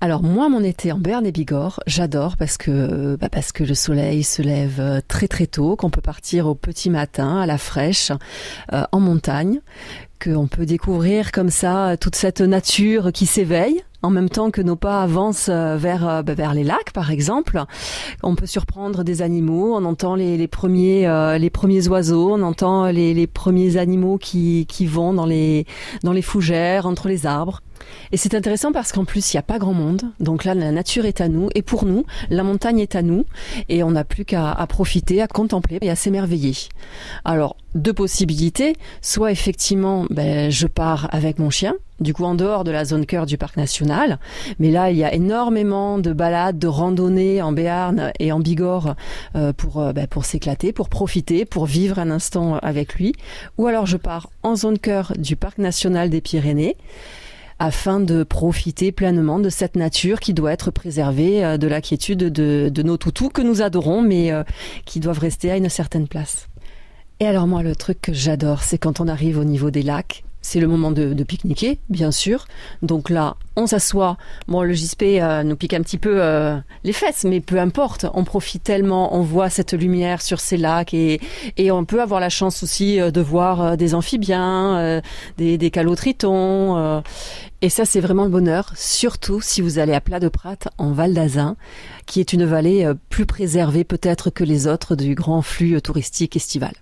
Alors moi, mon été en Berne et Bigorre, j'adore parce que bah parce que le soleil se lève euh, très très tôt, qu'on peut partir au petit matin à la fraîche euh, en montagne, qu'on peut découvrir comme ça toute cette nature qui s'éveille en même temps que nos pas avancent euh, vers bah, vers les lacs par exemple. On peut surprendre des animaux, on entend les, les premiers les premiers oiseaux, on entend les, les premiers animaux qui qui vont dans les dans les fougères entre les arbres. Et c'est intéressant parce qu'en plus, il n'y a pas grand monde. Donc là, la nature est à nous. Et pour nous, la montagne est à nous. Et on n'a plus qu'à profiter, à contempler et à s'émerveiller. Alors, deux possibilités. Soit effectivement, ben, je pars avec mon chien. Du coup, en dehors de la zone cœur du parc national. Mais là, il y a énormément de balades, de randonnées en Béarn et en Bigorre euh, pour, euh, ben, pour s'éclater, pour profiter, pour vivre un instant avec lui. Ou alors, je pars en zone cœur du parc national des Pyrénées afin de profiter pleinement de cette nature qui doit être préservée, euh, de la quiétude de, de nos toutous que nous adorons, mais qui doivent rester à une certaine place. Et alors moi, le truc que j'adore, c'est quand on arrive au niveau des lacs, c'est le moment de, de, pique-niquer, bien sûr. Donc là, on s'assoit. Bon, le JSP euh, nous pique un petit peu euh, les fesses, mais peu importe. On profite tellement, on voit cette lumière sur ces lacs et, et on peut avoir la chance aussi euh, de voir euh, des amphibiens, euh, des, des calotritons. et ça, c'est vraiment le bonheur, surtout si vous allez à Plat de Prat en Val d'Azun, qui est une vallée plus préservée peut-être que les autres du grand flux touristique estival.